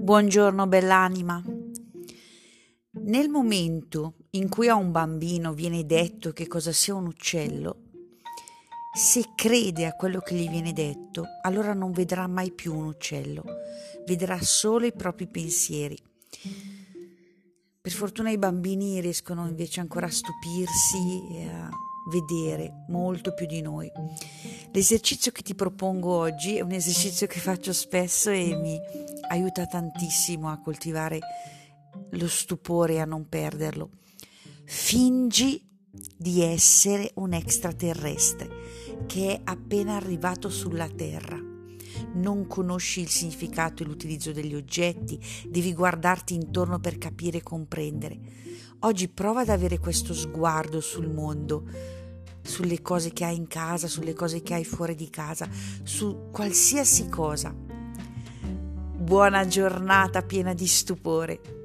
Buongiorno bell'anima. Nel momento in cui a un bambino viene detto che cosa sia un uccello, se crede a quello che gli viene detto, allora non vedrà mai più un uccello, vedrà solo i propri pensieri. Per fortuna i bambini riescono invece ancora a stupirsi e a vedere molto più di noi. L'esercizio che ti propongo oggi è un esercizio che faccio spesso e mi aiuta tantissimo a coltivare lo stupore e a non perderlo. Fingi di essere un extraterrestre che è appena arrivato sulla Terra. Non conosci il significato e l'utilizzo degli oggetti, devi guardarti intorno per capire e comprendere. Oggi prova ad avere questo sguardo sul mondo, sulle cose che hai in casa, sulle cose che hai fuori di casa, su qualsiasi cosa. Buona giornata piena di stupore.